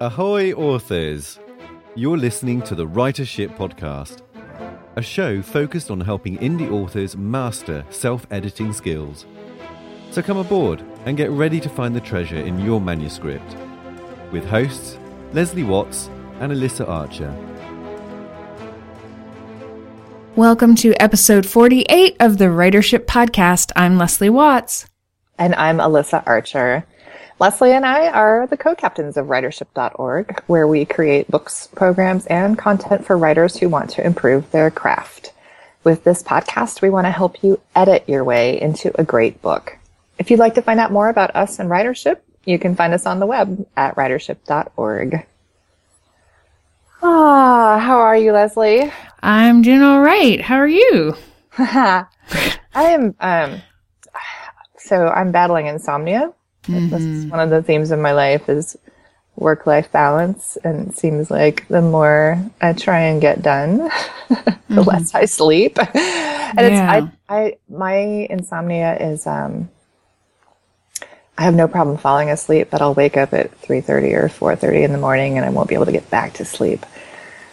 Ahoy, authors! You're listening to the Writership Podcast, a show focused on helping indie authors master self editing skills. So come aboard and get ready to find the treasure in your manuscript with hosts Leslie Watts and Alyssa Archer. Welcome to episode 48 of the Writership Podcast. I'm Leslie Watts. And I'm Alyssa Archer. Leslie and I are the co-captains of writership.org, where we create books, programs, and content for writers who want to improve their craft. With this podcast, we want to help you edit your way into a great book. If you'd like to find out more about us and writership, you can find us on the web at writership.org. Ah, how are you, Leslie? I'm doing all right. How are you? I am, um, so I'm battling insomnia. Mm-hmm. One of the themes of my life is work life balance. And it seems like the more I try and get done, the mm-hmm. less I sleep. and yeah. it's, I, I, my insomnia is, um, I have no problem falling asleep, but I'll wake up at 3:30 or 4:30 in the morning and I won't be able to get back to sleep,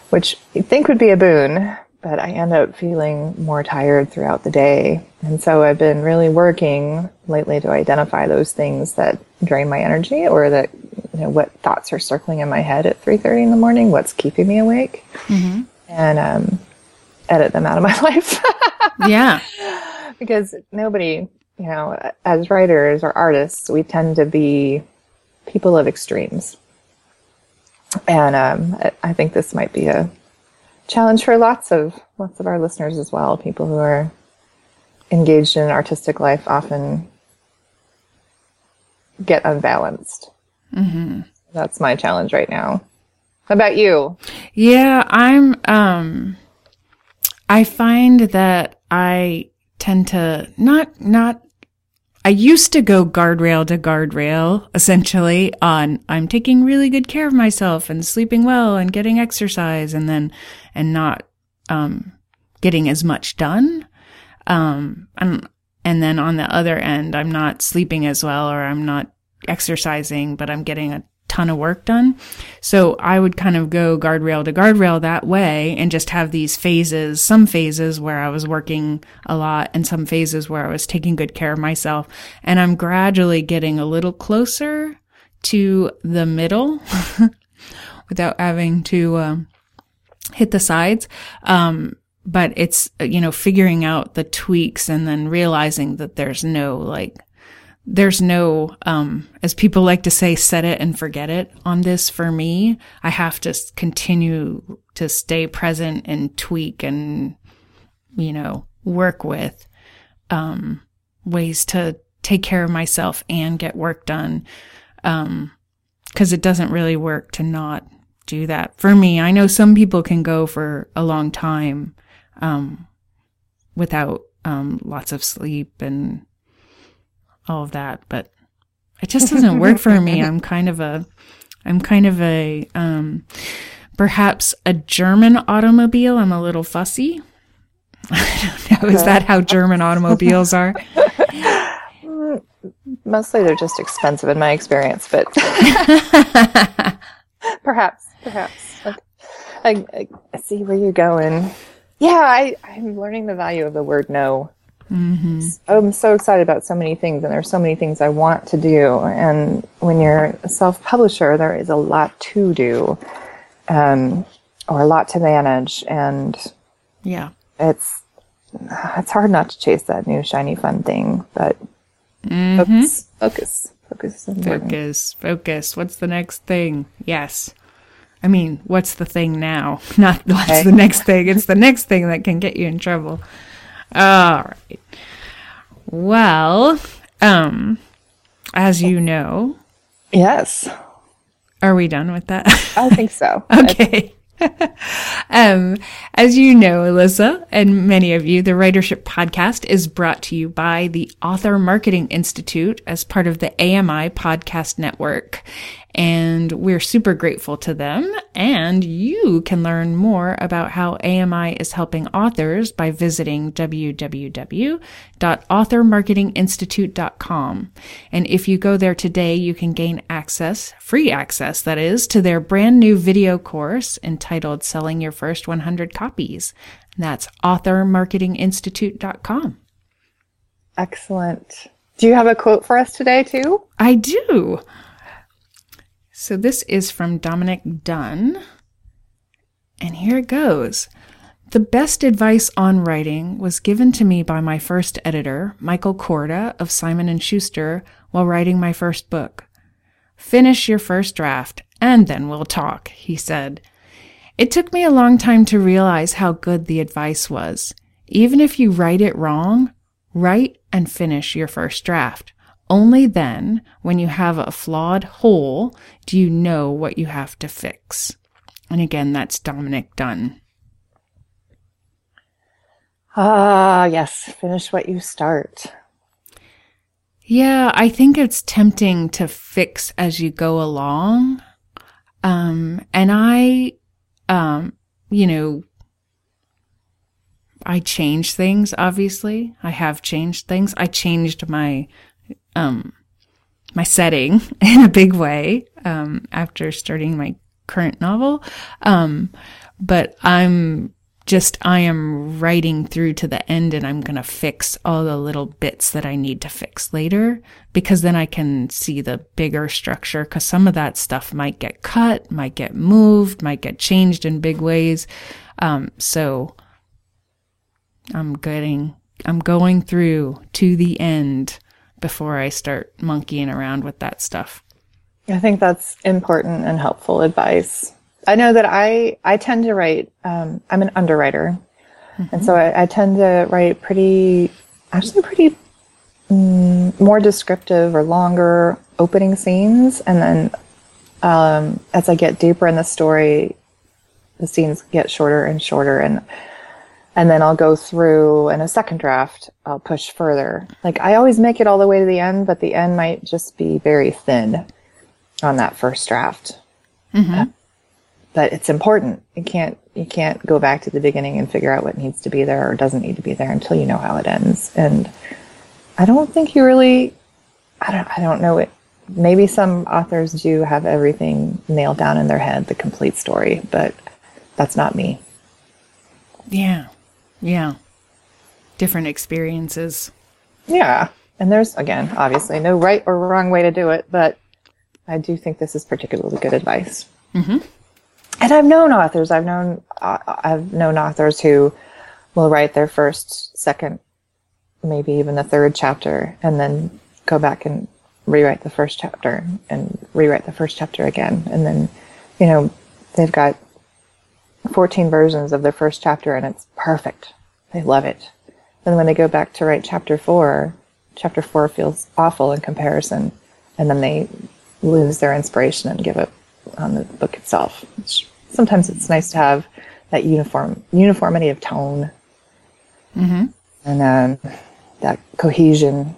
which you think would be a boon, but I end up feeling more tired throughout the day. And so I've been really working lately to identify those things that drain my energy or that, you know, what thoughts are circling in my head at 3.30 in the morning, what's keeping me awake, mm-hmm. and um, edit them out of my life. yeah. Because nobody, you know, as writers or artists, we tend to be people of extremes. And um, I think this might be a challenge for lots of lots of our listeners as well. People who are engaged in artistic life often get unbalanced. Mm-hmm. That's my challenge right now. How about you? Yeah, I'm. Um, I find that I tend to not not I used to go guardrail to guardrail, essentially, on I'm taking really good care of myself and sleeping well and getting exercise and then, and not, um, getting as much done. Um, and, and then on the other end, I'm not sleeping as well or I'm not exercising, but I'm getting a ton of work done. So I would kind of go guardrail to guardrail that way and just have these phases, some phases where I was working a lot and some phases where I was taking good care of myself. And I'm gradually getting a little closer to the middle without having to um, hit the sides. Um, but it's, you know, figuring out the tweaks and then realizing that there's no like there's no, um, as people like to say, set it and forget it on this for me. I have to continue to stay present and tweak and, you know, work with, um, ways to take care of myself and get work done. Um, cause it doesn't really work to not do that. For me, I know some people can go for a long time, um, without, um, lots of sleep and, all of that, but it just doesn't work for me. I'm kind of a, I'm kind of a, um, perhaps a German automobile. I'm a little fussy. I don't know. Is that how German automobiles are? Mostly they're just expensive in my experience, but perhaps, perhaps. I, I, I, see where you're going. Yeah, I, I'm learning the value of the word no. Mm-hmm. I'm so excited about so many things, and there's so many things I want to do. And when you're a self publisher, there is a lot to do, um, or a lot to manage, and yeah, it's it's hard not to chase that new shiny fun thing. But mm-hmm. focus, focus, focus, focus, focus. What's the next thing? Yes. I mean, what's the thing now? Not what's okay. the next thing. It's the next thing that can get you in trouble. All right. Well, um, as you know. Yes. Are we done with that? I think so. okay. um, as you know, Alyssa, and many of you, the Writership Podcast is brought to you by the Author Marketing Institute as part of the AMI Podcast Network. And we're super grateful to them. And you can learn more about how AMI is helping authors by visiting www.authormarketinginstitute.com. And if you go there today, you can gain access, free access, that is, to their brand new video course entitled Selling Your First 100 Copies. That's authormarketinginstitute.com. Excellent. Do you have a quote for us today, too? I do. So this is from Dominick Dunne. And here it goes. The best advice on writing was given to me by my first editor, Michael Korda of Simon and Schuster, while writing my first book. Finish your first draft and then we'll talk, he said. It took me a long time to realize how good the advice was. Even if you write it wrong, write and finish your first draft. Only then, when you have a flawed whole, do you know what you have to fix. And again, that's Dominick Dunne. Ah, yes. Finish what you start. Yeah, I think it's tempting to fix as you go along. Um, and I um, you know, I change things, obviously. I have changed things. I changed my, um, my setting in a big way, um, after starting my current novel. Um, but I'm just I am writing through to the end and I'm going to fix all the little bits that I need to fix later because then I can see the bigger structure because some of that stuff might get cut, might get moved, might get changed in big ways. Um, so I'm getting, I'm going through to the end before I start monkeying around with that stuff. I think that's important and helpful advice. I know that I I tend to write. Um, I'm an underwriter, mm-hmm. and so I, I, tend to write pretty, actually pretty um, more descriptive or longer opening scenes, and then um, as I get deeper in the story, the scenes get shorter and shorter, and and then I'll go through in a second draft. I'll push further. Like I always make it all the way to the end, but the end might just be very thin on that first draft. Mm-hmm but it's important. You can't you can't go back to the beginning and figure out what needs to be there or doesn't need to be there until you know how it ends. And I don't think you really I don't I don't know it maybe some authors do have everything nailed down in their head, the complete story, but that's not me. Yeah. Yeah. Different experiences. Yeah. And there's again, obviously no right or wrong way to do it, but I do think this is particularly good advice. Mm-hmm and I've known authors. I've known uh, I've known authors who will write their first, second, maybe even the third chapter, and then go back and rewrite the first chapter and rewrite the first chapter again, and then you know they've got 14 versions of their first chapter, and it's perfect. They love it. And when they go back to write chapter four, chapter four feels awful in comparison, and then they lose their inspiration and give up on the book itself. It's, sometimes it's nice to have that uniform uniformity of tone mm-hmm. and um, that cohesion.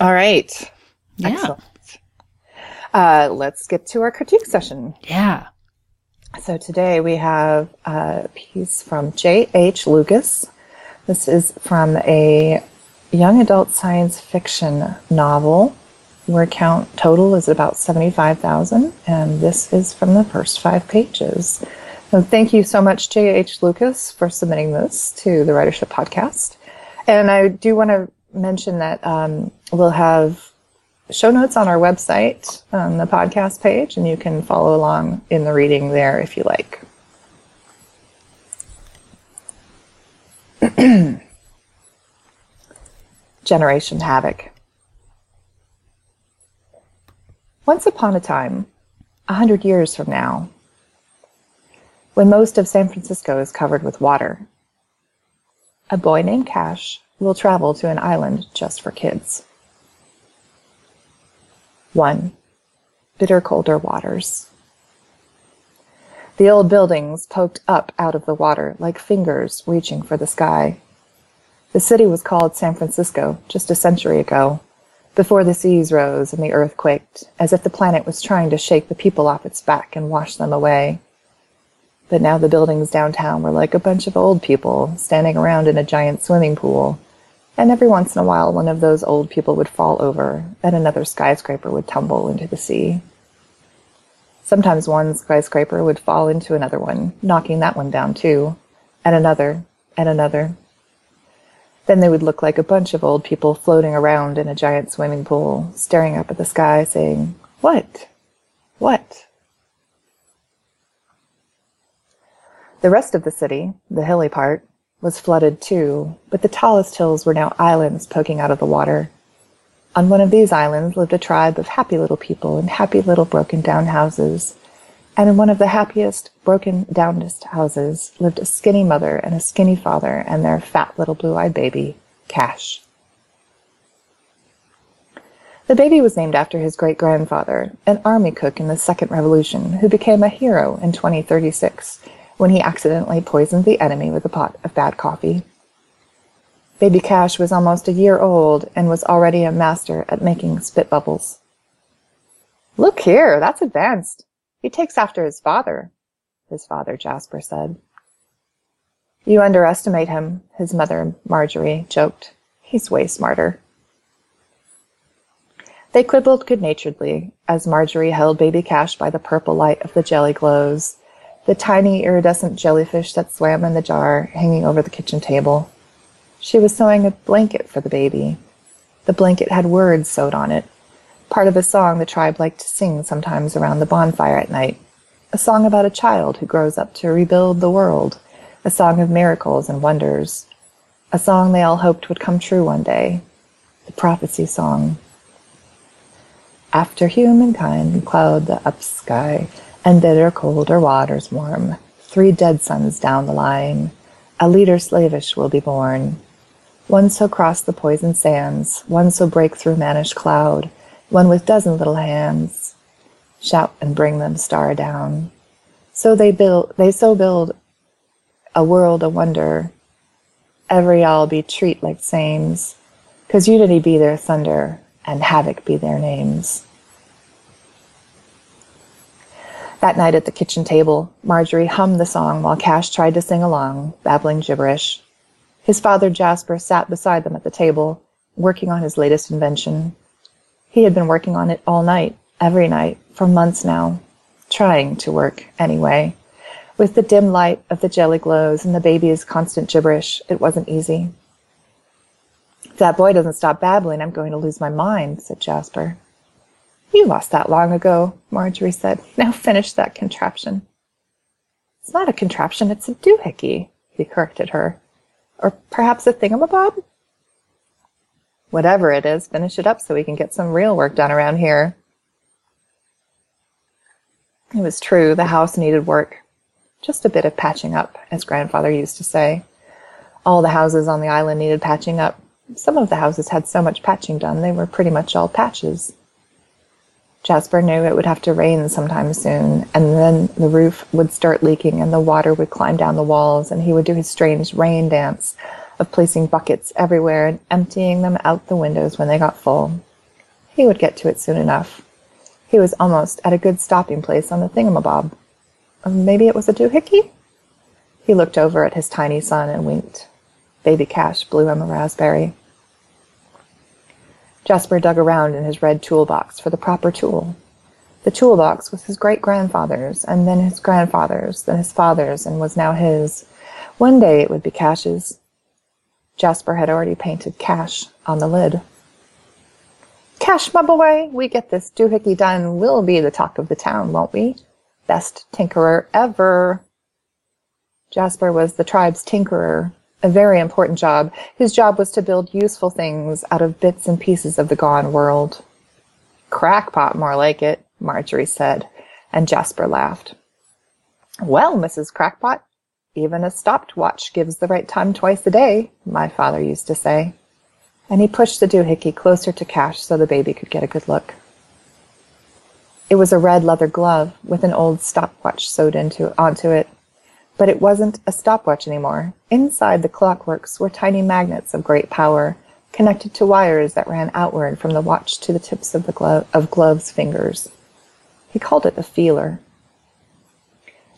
All right. Yeah. Excellent. Uh, let's get to our critique session. Yeah. So today we have a piece from J.H. Lucas. This is from a young adult science fiction novel Word count total is about 75,000, and this is from the first five pages. So thank you so much, J.H. Lucas, for submitting this to the Writership Podcast. And I do want to mention that um, we'll have show notes on our website on the podcast page, and you can follow along in the reading there if you like. Generation Havoc. Once upon a time, a hundred years from now, when most of San Francisco is covered with water, a boy named Cash will travel to an island just for kids. 1. Bitter colder waters. The old buildings poked up out of the water like fingers reaching for the sky. The city was called San Francisco just a century ago, before the seas rose and the earth quaked, as if the planet was trying to shake the people off its back and wash them away. But now the buildings downtown were like a bunch of old people standing around in a giant swimming pool, and every once in a while one of those old people would fall over and another skyscraper would tumble into the sea. Sometimes one skyscraper would fall into another one, knocking that one down too, and another, and another. Then they would look like a bunch of old people floating around in a giant swimming pool, staring up at the sky, saying, What? What? The rest of the city, the hilly part, was flooded too, but the tallest hills were now islands poking out of the water. On one of these islands lived a tribe of happy little people in happy little broken down houses, and in one of the happiest, broken downest houses lived a skinny mother and a skinny father and their fat little blue eyed baby, Cash. The baby was named after his great grandfather, an army cook in the Second Revolution, who became a hero in 2036 when he accidentally poisoned the enemy with a pot of bad coffee. Baby Cash was almost a year old and was already a master at making spit bubbles. Look here, that's advanced, he takes after his father, his father Jasper said. You underestimate him, his mother Marjorie joked. He's way smarter. They quibbled good-naturedly as Marjorie held baby Cash by the purple light of the jelly glows, the tiny iridescent jellyfish that swam in the jar hanging over the kitchen table. She was sewing a blanket for the baby. The blanket had words sewed on it, part of a song the tribe liked to sing sometimes around the bonfire at night. A song about a child who grows up to rebuild the world, a song of miracles and wonders, a song they all hoped would come true one day, the prophecy song. After humankind cloud the up sky, and bitter colder waters warm, three dead sons down the line, a leader slavish will be born. One so cross the poisoned sands, one so break through mannish cloud, one with dozen little hands, shout and bring them star down. So they build, they so build a world a wonder. Every all be treat like sames, cause unity be their thunder, and havoc be their names. That night at the kitchen table, Marjorie hummed the song while Cash tried to sing along, babbling gibberish. His father Jasper sat beside them at the table, working on his latest invention, he had been working on it all night, every night, for months now. Trying to work, anyway. With the dim light of the jelly glows and the baby's constant gibberish, it wasn't easy. If that boy doesn't stop babbling, I'm going to lose my mind, said Jasper. You lost that long ago, Marjorie said. Now finish that contraption. It's not a contraption, it's a doohickey, he corrected her. Or perhaps a thingamabob? Whatever it is, finish it up so we can get some real work done around here. It was true, the house needed work. Just a bit of patching up, as grandfather used to say. All the houses on the island needed patching up. Some of the houses had so much patching done they were pretty much all patches. Jasper knew it would have to rain sometime soon, and then the roof would start leaking and the water would climb down the walls, and he would do his strange rain dance of placing buckets everywhere and emptying them out the windows when they got full. He would get to it soon enough. He was almost at a good stopping place on the thingamabob. Uh, maybe it was a doohickey? He looked over at his tiny son and winked. Baby Cash blew him a raspberry. Jasper dug around in his red toolbox for the proper tool. The toolbox was his great grandfather's, and then his grandfather's, then his father's, and was now his. One day it would be Cash's. Jasper had already painted Cash on the lid. Cash, my boy, we get this doohickey done. We'll be the talk of the town, won't we? Best tinkerer ever. Jasper was the tribe's tinkerer, a very important job. His job was to build useful things out of bits and pieces of the gone world. Crackpot, more like it, Marjorie said, and Jasper laughed. Well, Mrs. Crackpot, even a stopped watch gives the right time twice a day, my father used to say. And he pushed the doohickey closer to Cash so the baby could get a good look. It was a red leather glove with an old stopwatch sewed into onto it. But it wasn't a stopwatch anymore. Inside the clockworks were tiny magnets of great power, connected to wires that ran outward from the watch to the tips of the glo- of Glove's fingers. He called it a feeler.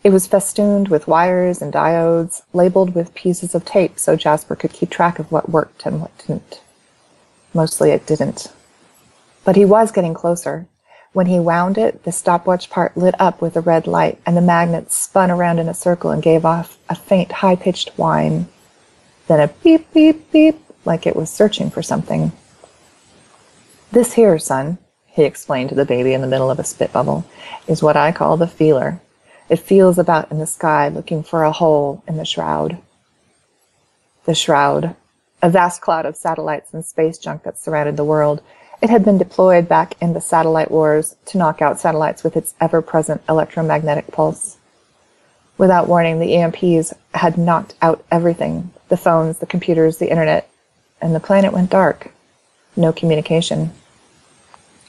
It was festooned with wires and diodes, labeled with pieces of tape so Jasper could keep track of what worked and what didn't. Mostly it didn't. But he was getting closer. When he wound it, the stopwatch part lit up with a red light, and the magnet spun around in a circle and gave off a faint, high pitched whine. Then a beep, beep, beep, like it was searching for something. This here, son, he explained to the baby in the middle of a spit bubble, is what I call the feeler. It feels about in the sky looking for a hole in the shroud. The shroud, a vast cloud of satellites and space junk that surrounded the world. It had been deployed back in the satellite wars to knock out satellites with its ever present electromagnetic pulse. Without warning, the EMPs had knocked out everything the phones, the computers, the internet, and the planet went dark. No communication.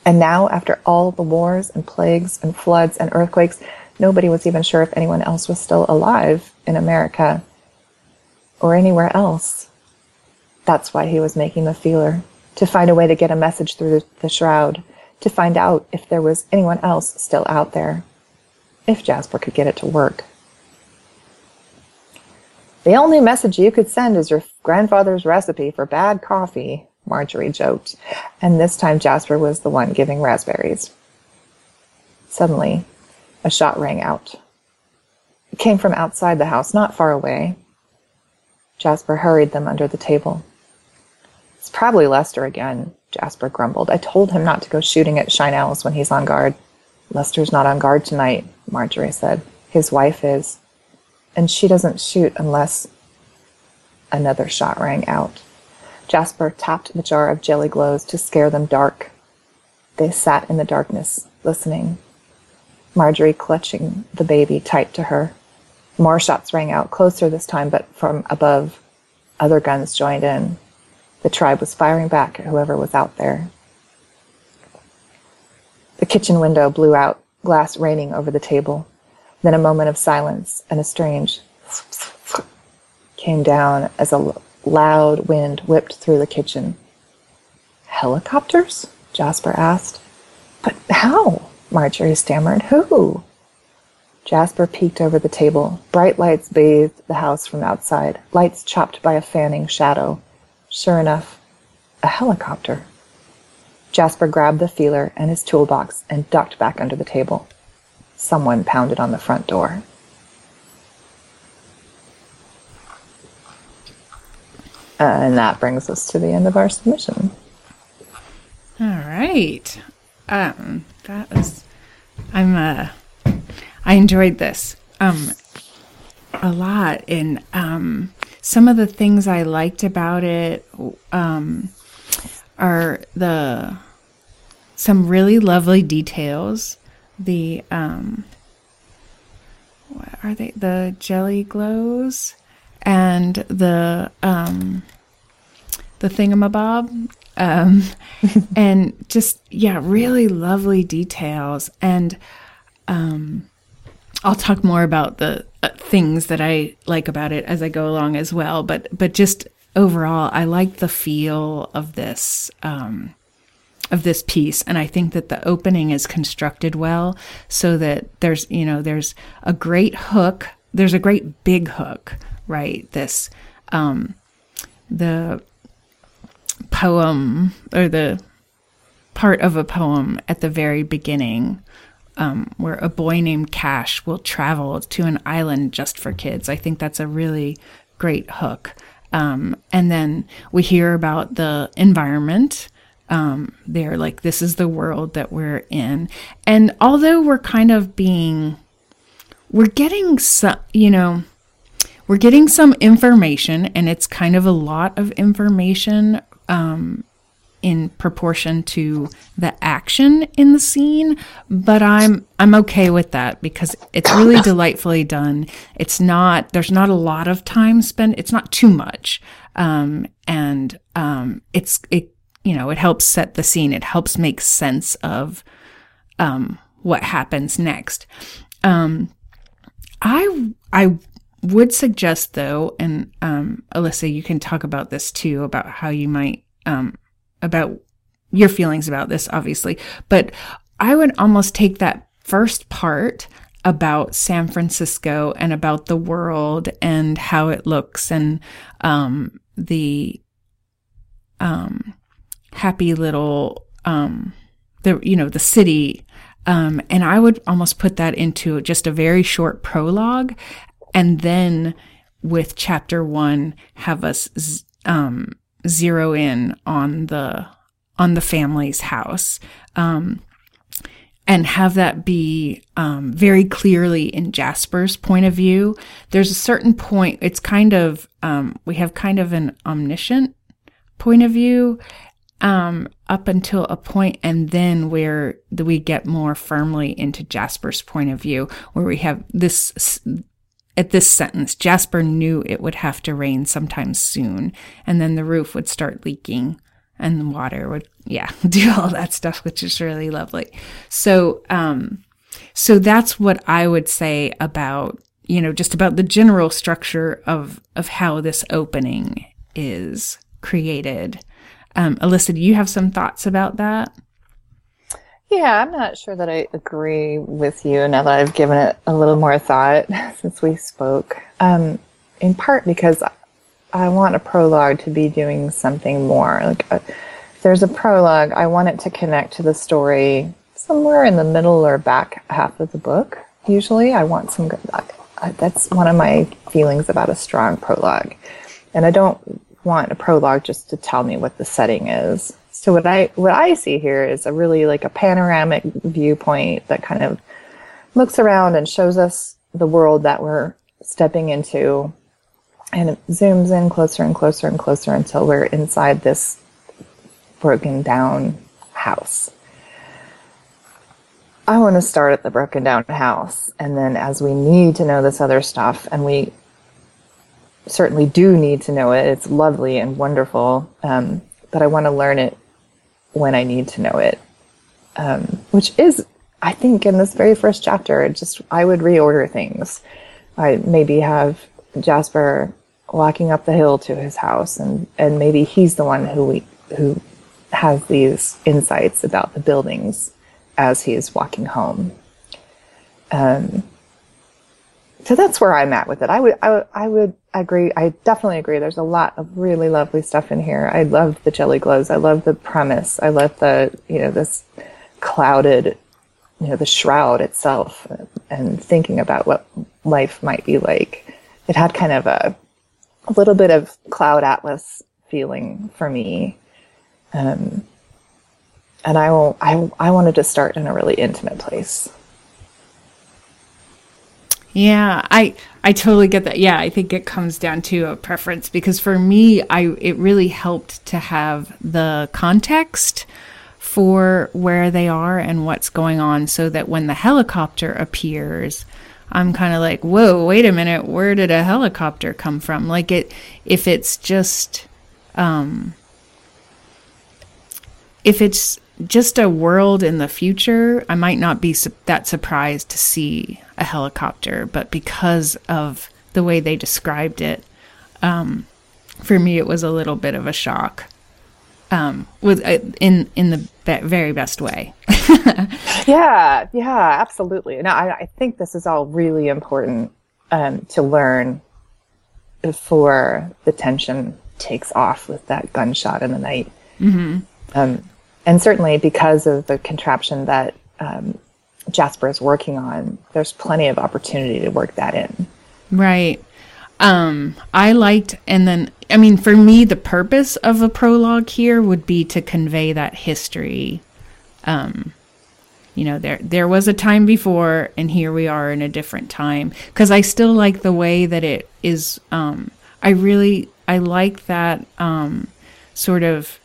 And now, after all the wars and plagues and floods and earthquakes, nobody was even sure if anyone else was still alive in America or anywhere else. That's why he was making the feeler, to find a way to get a message through the, shroud, to find out if there was anyone else still out there, if Jasper could get it to work. The only message you could send is your grandfather's recipe for bad coffee, Marjorie joked, and this time Jasper was the one giving raspberries. Suddenly, a shot rang out. It came from outside the house, not far away. Jasper hurried them under the table. It's probably Lester again, Jasper grumbled. I told him not to go shooting at Shine Owls when he's on guard. Lester's not on guard tonight, Marjorie said. His wife is. And she doesn't shoot unless. Another shot rang out. Jasper tapped the jar of jelly glows to scare them dark. They sat in the darkness, listening. Marjorie clutching the baby tight to her. More shots rang out, closer this time, but from above. Other guns joined in. The tribe was firing back at whoever was out there. The kitchen window blew out, glass raining over the table. Then a moment of silence and a strange came down as a loud wind whipped through the kitchen. Helicopters? Jasper asked. But how? Marjorie stammered. Who? Jasper peeked over the table. Bright lights bathed the house from outside, lights chopped by a fanning shadow. Sure enough, a helicopter. Jasper grabbed the feeler and his toolbox and ducked back under the table. Someone pounded on the front door. And that brings us to the end of our submission. All right. Um, that was. I'm. Uh, I enjoyed this. Um, a lot, and um, some of the things I liked about it um, are the some really lovely details. The um, what are they? The jelly glows and the um, the thingamabob, um, and just yeah, really lovely details. And um, I'll talk more about the things that I like about it as I go along as well. But but just overall, I like the feel of this. Um, of this piece and i think that the opening is constructed well so that there's you know there's a great hook there's a great big hook right this um the poem or the part of a poem at the very beginning um, where a boy named Cash will travel to an island just for kids. I think that's a really great hook. Um, and then we hear about the environment. Um, they're like, this is the world that we're in. And although we're kind of being, we're getting some, you know, we're getting some information, and it's kind of a lot of information um, in proportion to the action in the scene but i'm i'm okay with that because it's really delightfully done. It's not there's not a lot of time spent. It's not too much. Um, and um, it's it you know it helps set the scene. It helps make sense of um, what happens next. Um, i i would suggest though and um, alyssa you can talk about this too about how you might um, about your feelings about this, obviously, but I would almost take that first part about San Francisco and about the world and how it looks and um, the um, happy little um, the you know the city um, and I would almost put that into just a very short prologue and then with chapter one have us z- um, zero in on the on the family's house um, and have that be um, very clearly in Jasper's point of view. There's a certain point, it's kind of, um, we have kind of an omniscient point of view um, up until a point, and then where we get more firmly into Jasper's point of view, where we have this. At this sentence, Jasper knew it would have to rain sometime soon, and then the roof would start leaking and the water would yeah do all that stuff which is really lovely. So um so that's what i would say about you know just about the general structure of of how this opening is created. Um alyssa do you have some thoughts about that yeah i'm not sure that i agree with you now that i've given it a little more thought since we spoke um in part because I want a prologue to be doing something more. Like, a, uh, if there's a prologue, I want it to connect to the story somewhere in the middle or back half of the book. Usually, I want some. Uh, that's one of my feelings about a strong prologue, and I don't want a prologue just to tell me what the setting is. So what I what I see here is a really like a panoramic viewpoint that kind of looks around and shows us the world that we're stepping into and it zooms in closer and closer and closer until we're inside this broken down house. I want to start at the broken down house. And then as we need to know this other stuff, and we certainly do need to know it, it's lovely and wonderful. Um, but I want to learn it when I need to know it. Um, which is, I think, in this very first chapter, just I would reorder things. I maybe have Jasper walking up the hill to his house and and maybe he's the one who we who has these insights about the buildings as he is walking home um, so that's where I'm at with it. I would, I, I would agree. I definitely agree. There's a lot of really lovely stuff in here. I love the jelly glows. I love the premise. I love the, you know, this clouded, you know, the shroud itself and thinking about what life might be like. It had kind of a, a little bit of cloud atlas feeling for me. Um, and I, will, I, I wanted to start in a really intimate place. Yeah, I I totally get that. Yeah, I think it comes down to a preference because for me, I it really helped to have the context for where they are and what's going on so that when the helicopter appears, I'm kind of like, whoa, wait a minute, where did a helicopter come from? Like it, if it's just, um, if it's just a world in the future, I might not be su- that surprised to see a helicopter, but because of the way they described it, um, for me, it was a little bit of a shock um, with uh, in in the be- very best way. yeah, yeah, absolutely. Now, I, I, think this is all really important um, to learn before the tension takes off with that gunshot in the night. Mm-hmm. Um, and certainly because of the contraption that um, Jasper is working on, there's plenty of opportunity to work that in. Right. Um, I liked, and then, I mean, for me, the purpose of a prologue here would be to convey that history. Um, you know, there there was a time before, and here we are in a different time. Because I still like the way that it is. Um, I really I like that um, sort of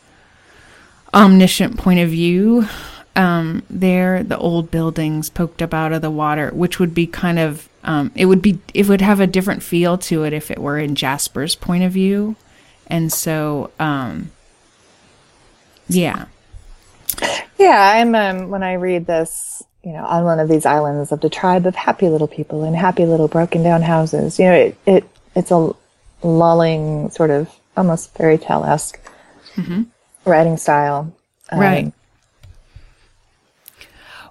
omniscient point of view um, there, the old buildings poked up out of the water, which would be kind of um, it would be it would have a different feel to it if it were in Jasper's point of view, and so um, yeah, yeah. I'm um, when I read this, you know, on one of these islands of the tribe of happy little people in happy little broken down houses. You know, it, it it's a lulling sort of almost fairy tale esque. Mm-hmm. Writing style. Um, right.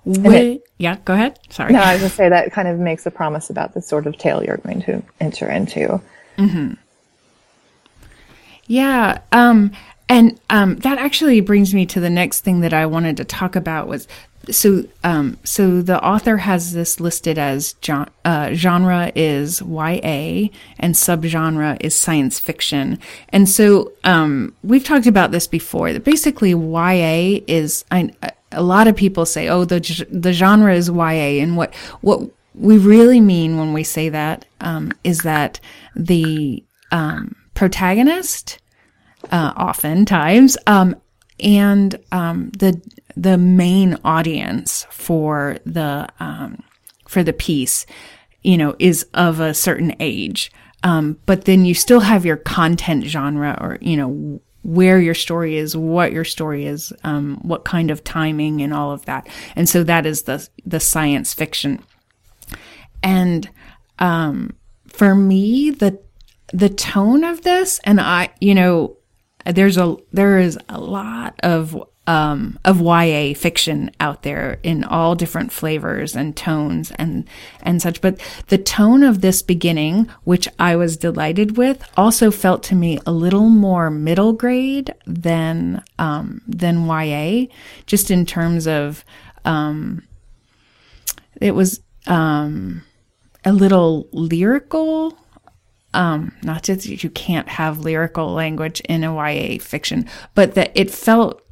Wait, yeah, go ahead. Sorry. No, I was going to say that kind of makes a promise about the sort of tale you're going to enter into. Yeah. Um, and um, that actually brings me to the next thing that I wanted to talk about was so um, so the author has this listed as gen- uh, genre is YA and subgenre is science fiction, and so um, we've talked about this before. That basically YA is I, a lot of people say, oh the the genre is YA, and what what we really mean when we say that um, is that the um, protagonist uh, oftentimes, um, and um, the the main audience for the um, for the piece, you know, is of a certain age. Um, but then you still have your content genre, or you know, where your story is, what your story is, um, what kind of timing, and all of that. And so that is the the science fiction. And um, for me, the the tone of this, and I, you know, there's a there is a lot of um, of YA fiction out there in all different flavors and tones and and such. But the tone of this beginning, which I was delighted with, also felt to me a little more middle grade than um, than YA, just in terms of um, it was um, a little lyrical um, not that you can't have lyrical language in a YA fiction, but that it felt,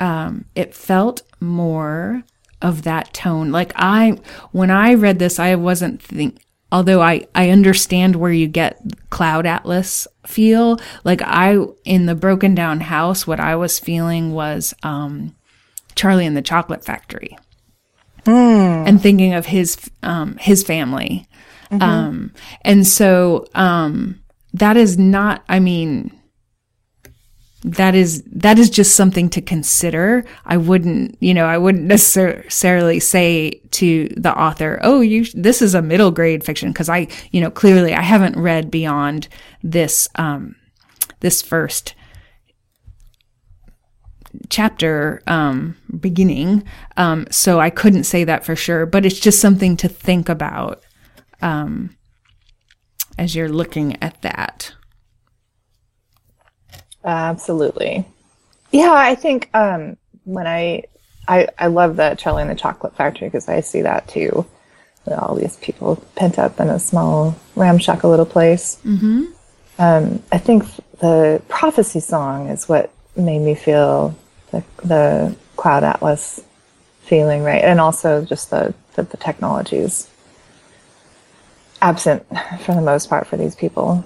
um, it felt more of that tone. Like I, when I read this, I wasn't think, although I, I understand where you get cloud atlas feel, like I, in the broken down house, what I was feeling was, um, Charlie and the Chocolate Factory. And thinking of his, um, his family um, and so, um, that is not, I mean, that is, that is just something to consider. I wouldn't, you know, I wouldn't necessarily say to the author, Oh, you, this is a middle grade fiction. Cause I, you know, clearly I haven't read beyond this, um, this first chapter um, beginning, um, so I couldn't say that for sure. But it's just something to think about um, as you're looking at that. Absolutely. Yeah, I think um, when I, I I love that Charlie and the Chocolate Factory because I see that too. All these people pent up in a small ramshackle little place. Mm-hmm. Um, I think the prophecy song is what made me feel the the Cloud Atlas feeling right, and also just the the, the technologies absent for the most part for these people.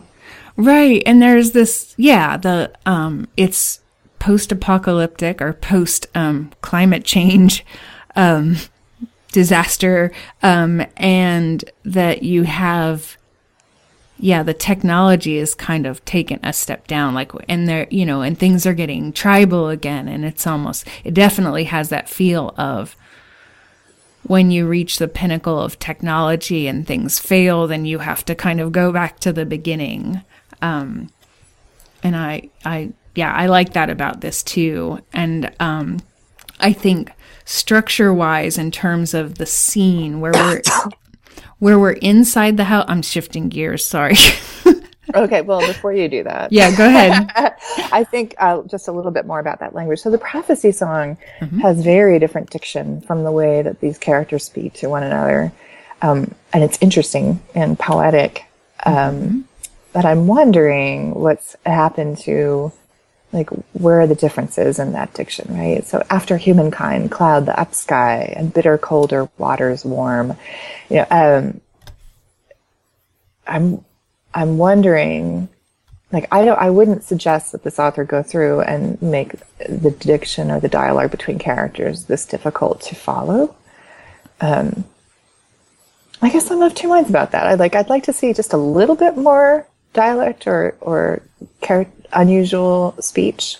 Right. And there's this, yeah, the, um, it's post apocalyptic or post, um, climate change, um, disaster, um, and that you have, yeah, the technology is kind of taken a step down, like, and there, you know, and things are getting tribal again. And it's almost, it definitely has that feel of, when you reach the pinnacle of technology and things fail, then you have to kind of go back to the beginning. Um, and I, I, yeah, I like that about this too. And um, I think structure wise, in terms of the scene where we're where we're inside the house, I'm shifting gears. Sorry. Okay, well, before you do that, yeah, go ahead. I think uh, just a little bit more about that language. So the prophecy song has very different diction from the way that these characters speak to one another, um, and it's interesting and poetic. Um, But I'm wondering what's happened to, like, where are the differences in that diction, right? So after humankind, cloud the up sky, and bitter colder waters warm. You know, um, I'm I'm wondering, like, I don't, I wouldn't suggest that this author go through and make the diction or the dialogue between characters this difficult to follow. Um, I guess I'm of two minds about that. I'd like, I'd like to see just a little bit more dialect or or char- unusual speech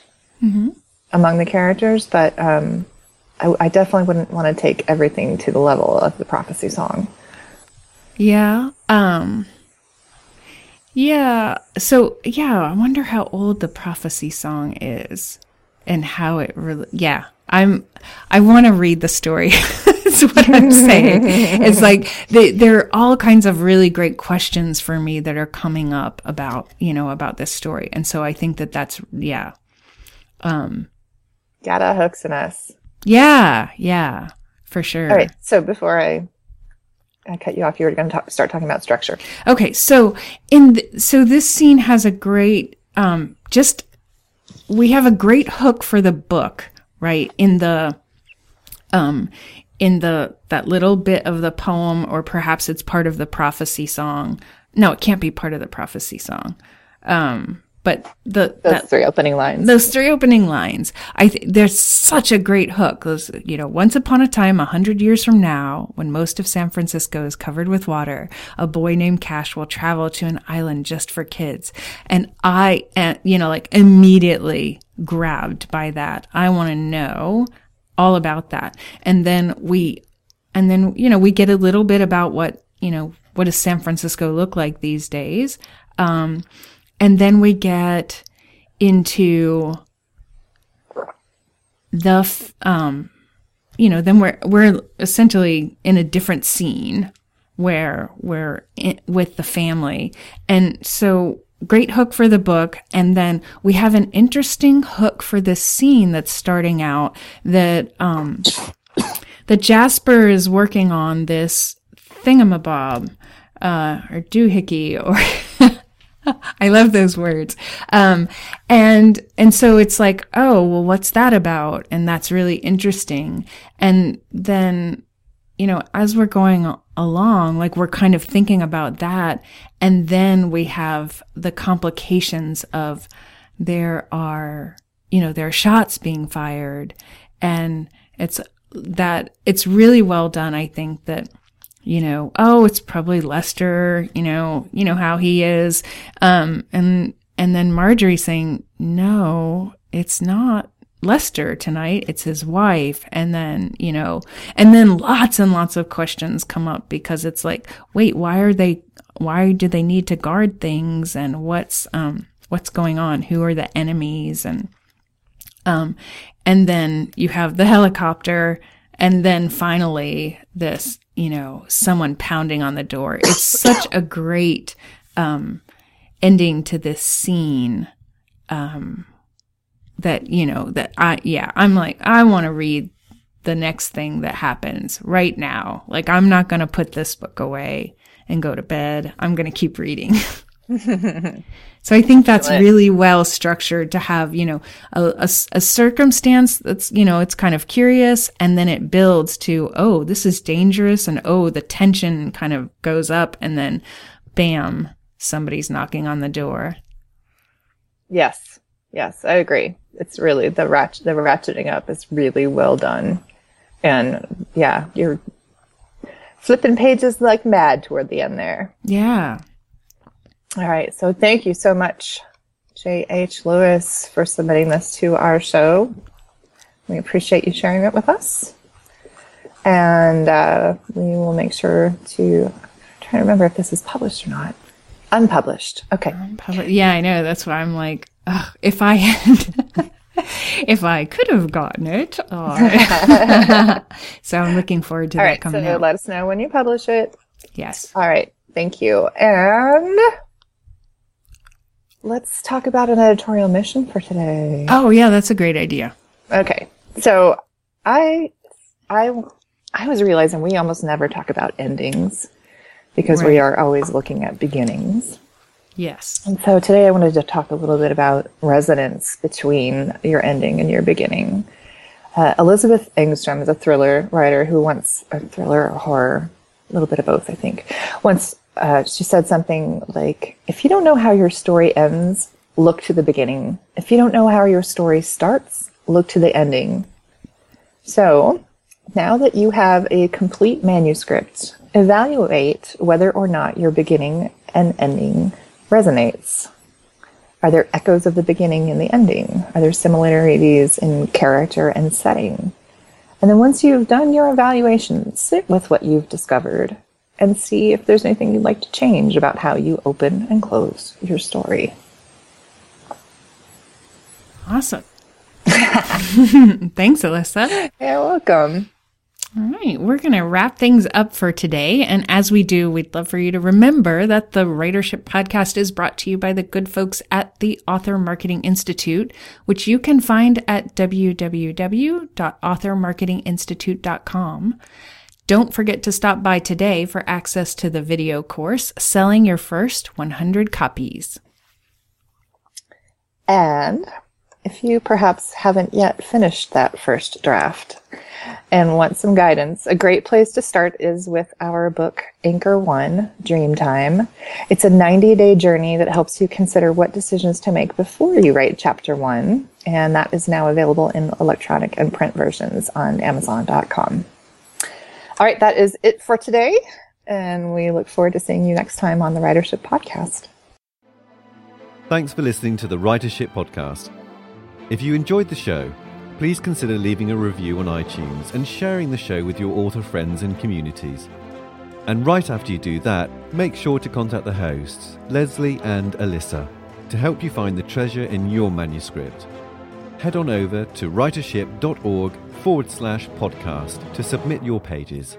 among the characters, but um, I, I definitely wouldn't want to take everything to the level of the prophecy song. Yeah. Um yeah. So yeah, I wonder how old the prophecy song is. and how it really, yeah, I'm, I want to read the story. That's what I'm saying. it's like they, there are all kinds of really great questions for me that are coming up about, you know, about this story. And so I think that that's, yeah. Um, Gotta hooks in us. Yeah. Yeah. For sure. All right. So before I I cut you off. You were going to talk, start talking about structure. Okay, so in so this scene has a great um, just we have a great hook for the book, right? In the um in the that little bit of the poem or perhaps it's part of the prophecy song. No, it can't be part of the prophecy song. Um but the Those that, three opening lines. those three opening lines, I th- there's such a great hook. Those, you know, once upon a time, a hundred years from now, when most of San Francisco is covered with water, a boy named Cash will travel to an island just for kids. And I, uh, you know, like immediately grabbed by that. I want to know all about that. And then we, and then, you know, we get a little bit about what, you know, what does San Francisco look like these days? Um, and then we get into the f- um you know then we're we're essentially in a different scene where we're in, with the family. And so great hook for the book. And then we have an interesting hook for this scene that's starting out that um that Jasper is working on this thingamabob uh or doohickey or I love those words. Um, and, and so it's like, oh, well, what's that about? And that's really interesting. And then, you know, as we're going along, like we're kind of thinking about that. And then we have the complications of there are, you know, there are shots being fired and it's that it's really well done. I think that, you know, oh, it's probably Lester, you know, you know how he is. Um, and, and then Marjorie saying, no, it's not Lester tonight. It's his wife. And then, you know, and then lots and lots of questions come up because it's like, wait, why are they, why do they need to guard things? And what's, um, what's going on? Who are the enemies? And, um, and then you have the helicopter and then finally this you know someone pounding on the door. It's such a great um ending to this scene um that you know that i yeah i'm like i want to read the next thing that happens right now. Like i'm not going to put this book away and go to bed. I'm going to keep reading so I think that's really well structured to have, you know, a, a, a, circumstance that's, you know, it's kind of curious and then it builds to, oh, this is dangerous. And oh, the tension kind of goes up and then bam, somebody's knocking on the door. Yes. Yes, I agree. It's really the ratchet, the ratcheting up is really well done. And yeah, you're flipping pages like mad toward the end there. Yeah. All right. So thank you so much, J.H. Lucas, for submitting this to our show. We appreciate you sharing it with us. And uh, we will make sure to try to remember if this is published or not. Unpublished. Okay. Unpublished. Yeah, I know. That's why I'm like, ugh, if I had. if I could have gotten it. Oh. so I'm looking forward to All that right, coming so out. let us know when you publish it. Yes. All right. Thank you. And let's talk about an editorial mission for today. Oh, yeah, that's a great idea. Okay. So I I I was realizing we almost never talk about endings because we are always looking at beginnings. Yes. And so today I wanted to talk a little bit about resonance between your ending and your beginning. Uh, Elizabeth Engstrom is a thriller writer who once, a thriller or horror, a little bit of both, I think. Once uh, she said something like, if you don't know how your story ends, look to the beginning. If you don't know how your story starts, look to the ending. So now that you have a complete manuscript, evaluate whether or not your beginning and ending resonates. Are there echoes of the beginning and the ending? Are there similarities in character and setting? And then once you've done your evaluation, sit with what you've discovered and see if there's anything you'd like to change about how you open and close your story. Awesome. Thanks, Alyssa. You're welcome. All right, we're going to wrap things up for today. And as we do, we'd love for you to remember that the Writership Podcast is brought to you by the good folks at the Author Marketing Institute, which you can find at www.authormarketinginstitute.com. Don't forget to stop by today for access to the video course, Selling Your First 100 Copies. And if you perhaps haven't yet finished that first draft and want some guidance, a great place to start is with our book, Anchor One Dreamtime. It's a 90 day journey that helps you consider what decisions to make before you write chapter one. And that is now available in electronic and print versions on Amazon.com. All right, that is it for today. And we look forward to seeing you next time on the Writership Podcast. Thanks for listening to the Writership Podcast. If you enjoyed the show, please consider leaving a review on iTunes and sharing the show with your author friends and communities. And right after you do that, make sure to contact the hosts, Leslie and Alyssa, to help you find the treasure in your manuscript. Head on over to writership.org forward slash podcast to submit your pages.